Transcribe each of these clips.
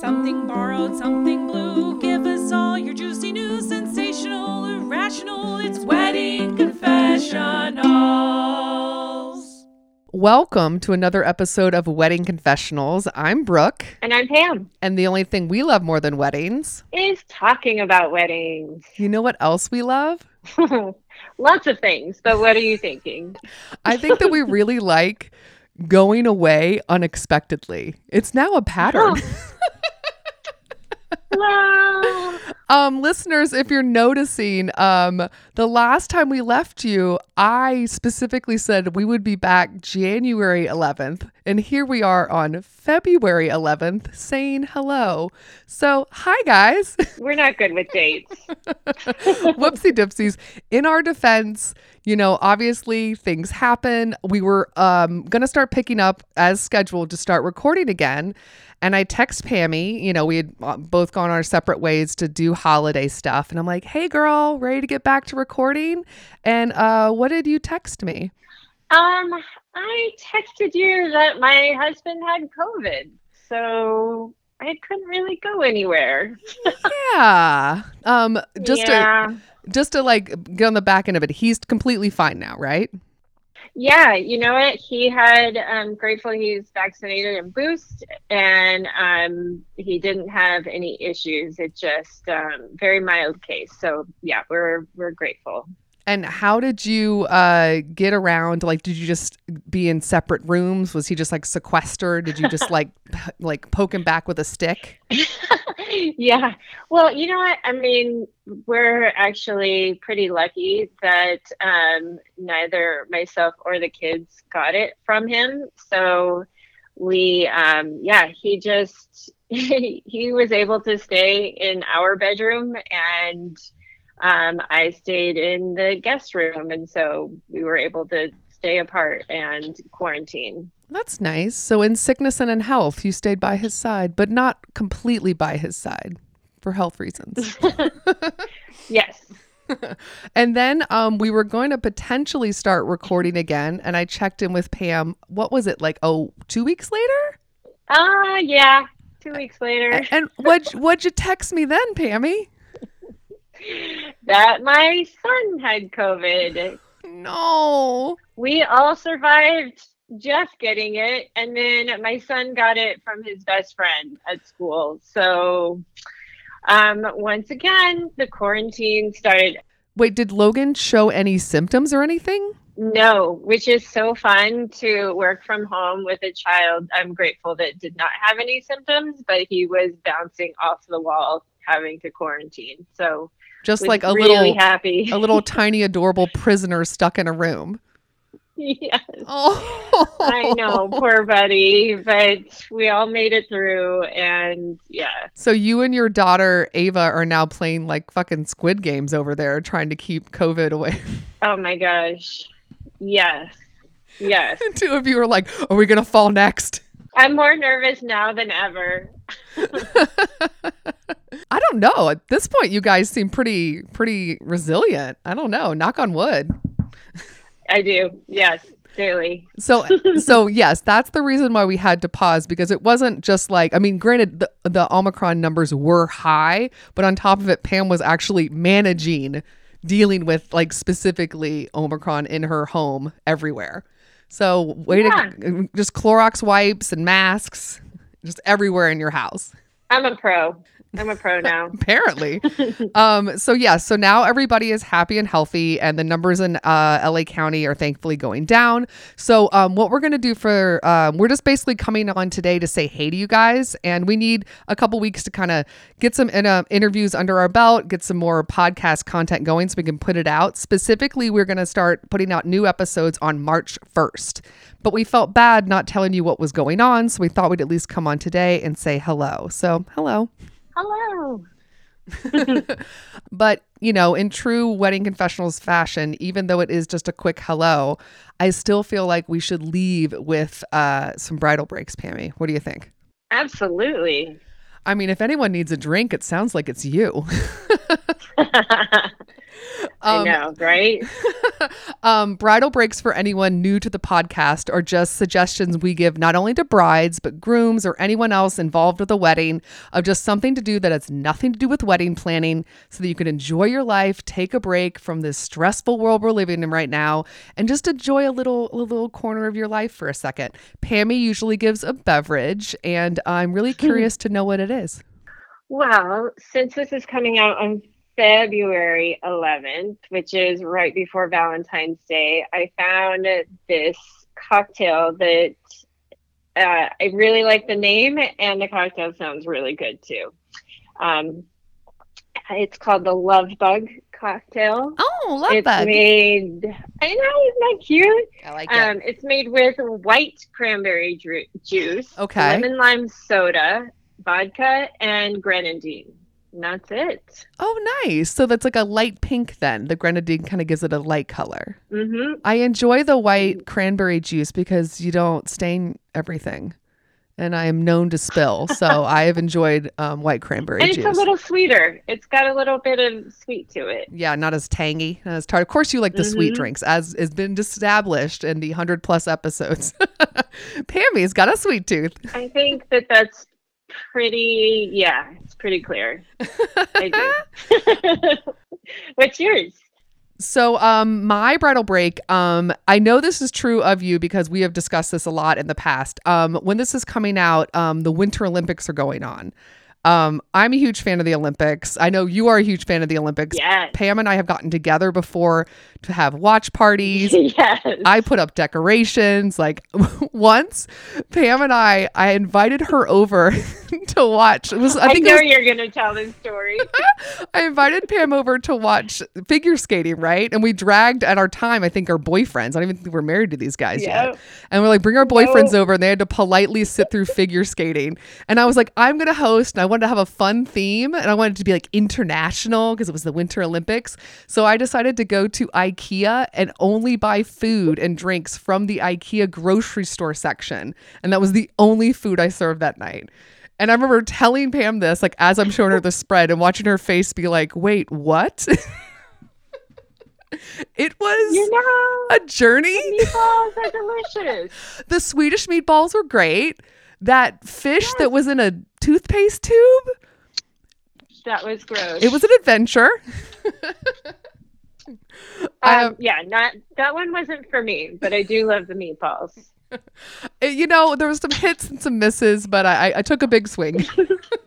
Something borrowed, something blue. Give us all your juicy news, sensational, irrational. It's Wedding Confessionals. Welcome to another episode of Wedding Confessionals. I'm Brooke, And I'm Pam. and the only thing we love more than weddings, Is talking about weddings. you know what else we love? Lots of things, but what are you thinking? I think that we really like going away unexpectedly. It's now a pattern. Oh, Well, Um, listeners, if you're noticing, um, the last time we left you, I specifically said we would be back January 11th, and here we are on February 11th saying hello. So, hi guys. we're not good with dates. Whoopsie dipsies. In our defense, you know, obviously things happen. We were um gonna start picking up as scheduled to start recording again. And I text Pammy, you know, we had uh, both gone our separate ways to do holiday stuff. And I'm like, hey girl, ready to get back to recording? And uh what did you text me? Um, I texted you that my husband had COVID, so I couldn't really go anywhere. Yeah. Um just yeah. to just to like get on the back end of it, he's completely fine now, right? Yeah, you know what? He had um grateful he's vaccinated and boost and um he didn't have any issues. It just um very mild case. So yeah, we're we're grateful. And how did you uh, get around? Like, did you just be in separate rooms? Was he just like sequestered? Did you just like p- like poke him back with a stick? yeah. Well, you know what? I mean, we're actually pretty lucky that um, neither myself or the kids got it from him. So we, um, yeah, he just he was able to stay in our bedroom and um, I stayed in the guest room, and so we were able to stay apart and quarantine. That's nice. So, in sickness and in health, you stayed by his side, but not completely by his side for health reasons. Yes. and then um, we were going to potentially start recording again. And I checked in with Pam. What was it like? Oh, two weeks later? Uh yeah. Two weeks later. And what'd, what'd you text me then, Pammy? That my son had COVID. No. We all survived Jeff getting it, and then my son got it from his best friend at school. So, um, once again, the quarantine started. Wait, did Logan show any symptoms or anything? No, which is so fun to work from home with a child. I'm grateful that did not have any symptoms, but he was bouncing off the wall having to quarantine. So, Just like a really little happy. a little tiny adorable prisoner stuck in a room. yes. Oh. I know, poor buddy, but we all made it through, and yeah, So you and your daughter Ava are now playing like fucking squid games over there trying to keep COVID away. oh my gosh, yes, yes. Two of you are like, are we gonna fall next? I'm more nervous now than ever. I don't know. At this point, you guys seem pretty pretty resilient. I don't know. Knock on wood. I do, yes, daily. So so yes, that's the reason why we had to pause because it wasn't just like I mean, granted the, the Omicron numbers were high, but on top of it, Pam was actually managing dealing with like specifically Omicron in her home everywhere. So way to just Clorox wipes and masks just everywhere in your house. I'm a pro. I'm a pro now. apparently. Um so yeah so now everybody is happy and healthy and the numbers in uh la county are thankfully going down. So um what we're gonna do for um we're just basically coming on today to say hey to you guys and we need a couple weeks to kind of get some in, uh, interviews under our belt get some more podcast content going so we can put it out. Specifically we're gonna start putting out new episodes on march 1st but we felt bad not telling you what was going on so we thought we'd at least come on today and say hello. So hello Hello. But, you know, in true wedding confessionals fashion, even though it is just a quick hello, I still feel like we should leave with uh, some bridal breaks, Pammy. What do you think? Absolutely. I mean, if anyone needs a drink, it sounds like it's you. I Um, know, right? um, bridal breaks for anyone new to the podcast are just suggestions we give not only to brides, but grooms or anyone else involved with a wedding of just something to do that has nothing to do with wedding planning so that you can enjoy your life, take a break from this stressful world we're living in right now, and just enjoy a little, a little corner of your life for a second. Pammy usually gives a beverage, and I'm really curious to know what it is. Well, since this is coming out on February 11th, which is right before Valentine's Day, I found this cocktail that uh, I really like the name, and the cocktail sounds really good too. Um, it's called the Love Bug cocktail. Oh, love it's bug. made. I know, isn't that cute? I like it. Um, it's made with white cranberry dru- juice, Okay. lemon lime soda, vodka, and grenadine. That's it. Oh, nice. So that's like a light pink then. The grenadine kind of gives it a light color. hmm I enjoy the white cranberry juice because you don't stain everything. And I am known to spill. So I have enjoyed um, white cranberry And juice. it's a little sweeter. It's got a little bit of sweet to it. yeah, not as tangy, not as tart. Of course, you like the sweet Mhm. drinks, as has been established in the 100 plus episodes. Pammy's got a sweet tooth. I think that that's pretty. Yeah, it's pretty clear. I do. What's yours? So, um, my bridal break, um, I know this is true of you because we have discussed this a lot in the past. Um, when this is coming out, um, the Winter Olympics are going on. Um, I'm a huge fan of the Olympics. I know you are a huge fan of the Olympics. Yes. Pam and I have gotten together before to have watch parties. yes. I put up decorations. Like once, Pam and I, I invited her over to watch. It was I I, think it know was you're going to tell this story. I invited Pam over to watch figure skating, right? And we dragged at our time, I think, our boyfriends. I don't even think we're married to these guys yet. And we're like, bring our boyfriends over, and they had to politely sit through figure skating. And I was like, I'm gonna host, and I wanted to have a fun theme, and I wanted to be like international because it was the Winter Olympics. So I decided to go to IKEA and only buy food and drinks from the IKEA grocery store section, and that was the only food I served that night. And I remember telling Pam this, like as I'm showing her the spread and watching her face be like, wait, what? it was You know, a journey. meatballs are delicious. The Swedish meatballs were great. That fish that was in a toothpaste tube, That was gross. it was an adventure. I Um, yeah, not that one wasn't for me, but I do love the meatballs. You know, there was some hits and some misses, but I, I, I took a big swing.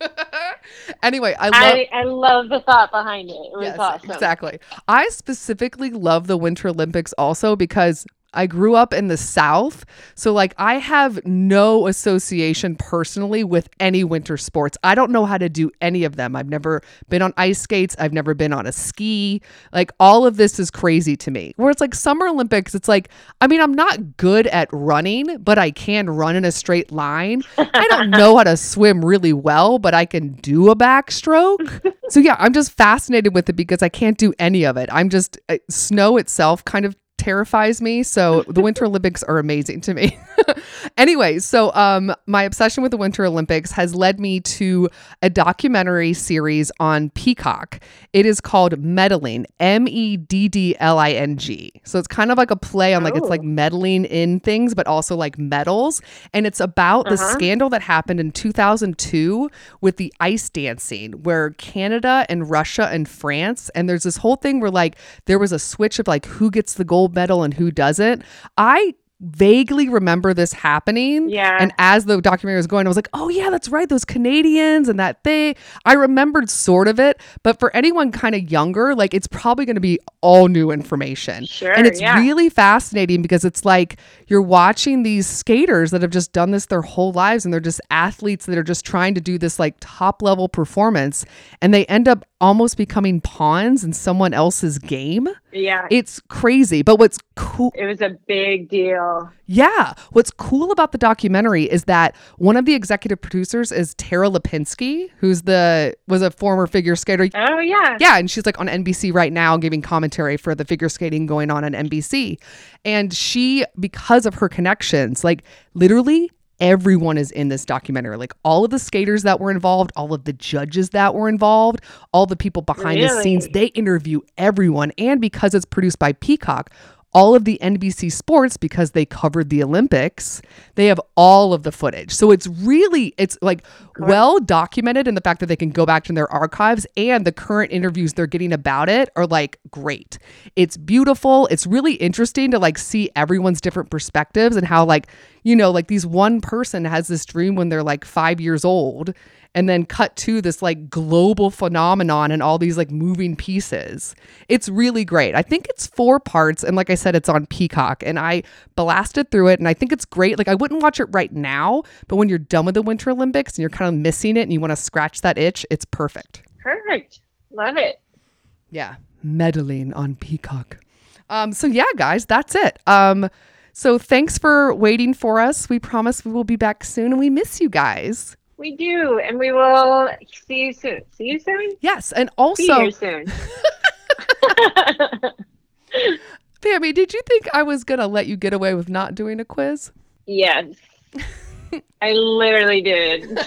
anyway, I love. I, I love the thought behind it. It was Yes, awesome. exactly. I specifically love the Winter Olympics also because I grew up in the South. So, like, I have no association personally with any winter sports. I don't know how to do any of them. I've never been on ice skates, I've never been on a ski. Like, all of this is crazy to me. Where it's like Summer Olympics, it's like, I mean, I'm not good at running, but I can run in a straight line. I don't know how to swim really well, but I can do a backstroke. so yeah, I'm just fascinated with it because I can't do any of it. I'm just uh, snow itself kind of terrifies me. So the Winter Olympics are amazing to me. anyway, so um my obsession with the Winter Olympics has led me to a documentary series on Peacock. It is called Meddling, M E D D L I N G. So it's kind of like a play on like it's Oh. like meddling in things but also like medals and it's about the Uh-huh. scandal that happened in 2002 with the ice dancing where Canada and Russia and France and there's this whole thing where like there was a switch of like who gets the gold medal and who doesn't. I vaguely remember this happening Yeah. and as the documentary was going, I was like, oh, yeah, that's right. Those Canadians and that thing. I remembered sort of it. But for anyone kind of younger, like it's probably going to be all new information. Sure, And it's yeah. really fascinating because it's like you're watching these skaters that have just done this their whole lives and they're just athletes that are just trying to do this like top level performance and they end up almost becoming pawns in someone else's game. Yeah. It's crazy. But what's cool It was a big deal. yeah. What's cool about the documentary is that one of the executive producers is Tara Lipinski, who's the was a former figure skater. Oh yeah. Yeah, and she's like on NBC right now giving commentary for the figure skating going on on NBC. And she because of her connections, like literally everyone is in this documentary. Like all of the skaters that were involved, all of the judges that were involved, all the people behind the scenes, they interview everyone. And because it's produced by Peacock, all of the NBC sports because they covered the Olympics, they have all of the footage. So it's really it's like well documented in the fact that they can go back to their archives and the current interviews they're getting about it are like great. It's beautiful. It's really interesting to like see everyone's different perspectives and how like you know like these one person has this dream when they're like 5 years old and then cut to this like global phenomenon and all these like moving pieces. It's really great. I think it's four parts and like I said it's on Peacock and I blasted through it and I think it's great. Like I wouldn't watch it right now, but when you're done with the Winter Olympics and you're kind of missing it and you want to scratch that itch, it's perfect. Perfect. Love it. Yeah, meddling on Peacock. Um, so yeah, guys, that's it. Um, so thanks for waiting for us. We promise we will be back soon, and we miss you guys. We do, and we will see you soon. See you soon. Yes, and also see you soon. Pammy, did you think I was gonna let you get away with not doing a quiz? yes, I literally did.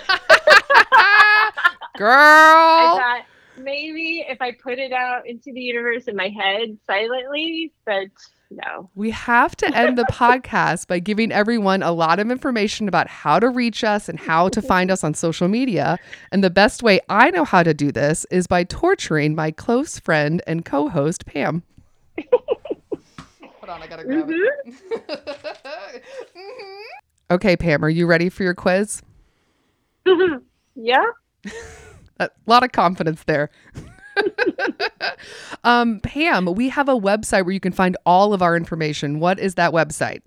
Girl, I thought maybe if I put it out into the universe in my head silently, but no. we have to end the podcast by giving everyone a lot of information about how to reach us and how to find us on social media. And the best way I know how to do this is by torturing my close friend and co host, Pam. Hold on, I gotta mm-hmm. grab it. Okay, Pam, are you ready for your quiz? yeah. A lot of confidence there. Um, Pam, we have a website where you can find all of our information. What is that website?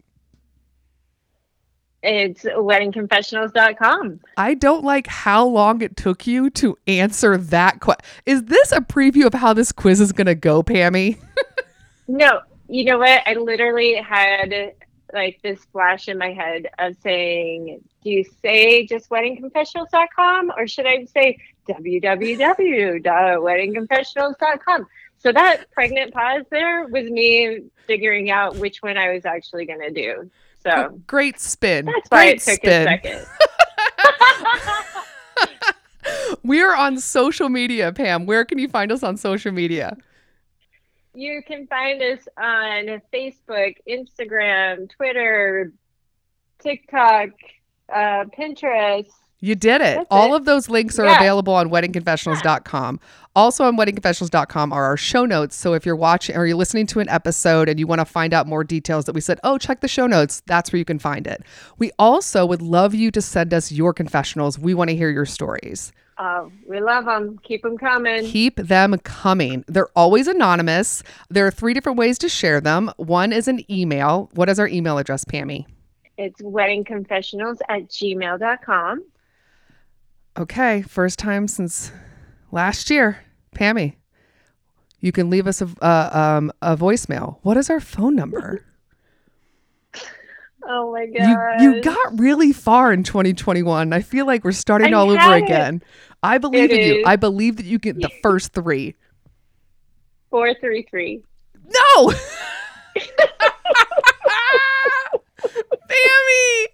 It's weddingconfessionals.com. I don't like how long it took you to answer that question. Is this a preview of how this quiz is going to go, Pammy? No, you know what? I literally had like this flash in my head of saying, do you say just weddingconfessionals.com or should I say www.weddingconfessionals.com? So that pregnant pause there was me figuring out which one I was actually going to do. So Great spin. that's why Great it took spin. a second. We are on social media, Pam. Where can you find us on social media? You can find us on Facebook, Instagram, Twitter, TikTok, uh, Pinterest. You did it. That's All it. of those links are Yeah. available on weddingconfessionals.com. Also on weddingconfessionals.com are our show notes. So if you're watching or you're listening to an episode and you want to find out more details that we said, oh, check the show notes, that's where you can find it. We also would love you to send us your confessionals. We want to hear your stories. Oh, we love them. Keep them coming. Keep them coming. They're always anonymous. There are three different ways to share them. One is an email. What is our email address, Pammy? It's weddingconfessionals at gmail.com. Okay, first time since last year, Pammy. You can leave us a uh, um, a voicemail. What is our phone number? Oh my you god. you got really far in 2021. I feel like we're starting I all over it. again. I believe It in you. is. I believe that you get the first three. 433. No, Pammy.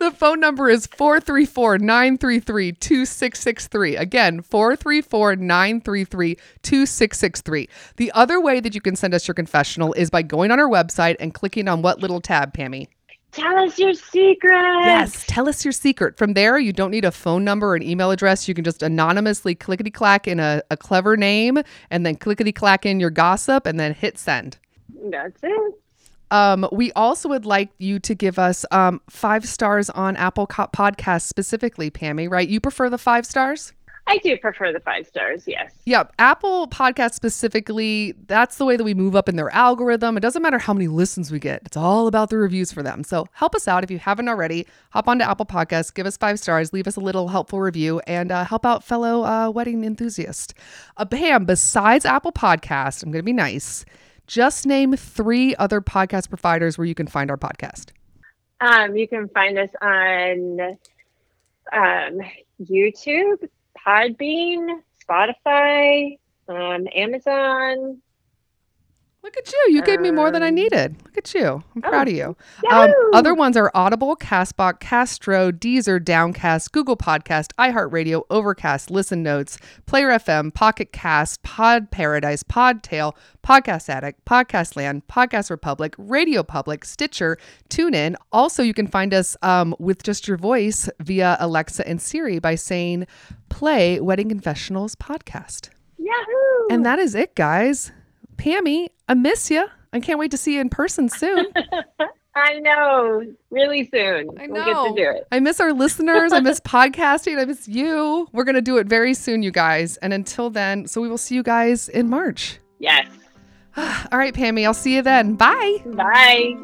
The phone number is 434 933 2663. Again, 434 933 2663. The other way that you can send us your confessional is by going on our website and clicking on what little tab, Pammy? Tell us your secret. Yes, tell us your secret. From there, you don't need a phone number or an email address. You can just anonymously clickety clack in a, a clever name and then clickety clack in your gossip and then hit send. That's it. Um, we also would like you to give us um, five stars on Apple Co- Podcasts specifically, Pammy, right? You prefer the five stars? I do prefer the five stars, yes. Yep. Apple Podcasts specifically, that's the way that we move up in their algorithm. It doesn't matter how many listens we get, it's all about the reviews for them. So help us out if you haven't already. Hop onto Apple Podcasts, give us five stars, leave us a little helpful review, and uh, help out fellow uh, wedding enthusiasts. Uh, Pam, besides Apple Podcasts, I'm going to be nice. Just name three other podcast providers where you can find our podcast. Um, you can find us on um, YouTube, Podbean, Spotify, um, Amazon. Look at you. You gave me more than I needed. Look at you. I'm oh, proud of you. Um, other ones are Audible, Castbox, Castro, Deezer, Downcast, Google Podcast, iHeartRadio, Overcast, Listen Notes, Player FM, Pocket Cast, Pod Paradise, Podtail, Podcast Addict, Podcast Land, Podcast Republic, Radio Public, Stitcher, TuneIn. Also, you can find us um, with just your voice via Alexa and Siri by saying, play Wedding Confessionals podcast. Yahoo! And that is it, guys. Pammy, I miss you. I can't wait to see you in person soon. I know. Really soon. I know. We'll get to do it. I miss our listeners. I miss podcasting. I miss you. We're going to do it very soon, you guys. And until then, so we will see you guys in March. Yes. All right, Pammy, I'll see you then. Bye. Bye.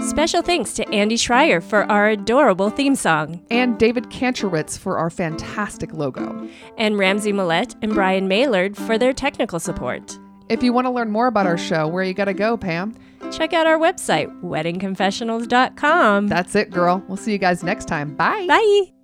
Special thanks to Andy Schreier for our adorable theme song, And David Kantrowitz for our fantastic logo. and Ramsey Millette and Brian Maylard for their technical support. If you want to learn more about our show, where you got to go, Pam? Check out our website, weddingconfessionals.com. That's it, girl. We'll see you guys next time. Bye. Bye.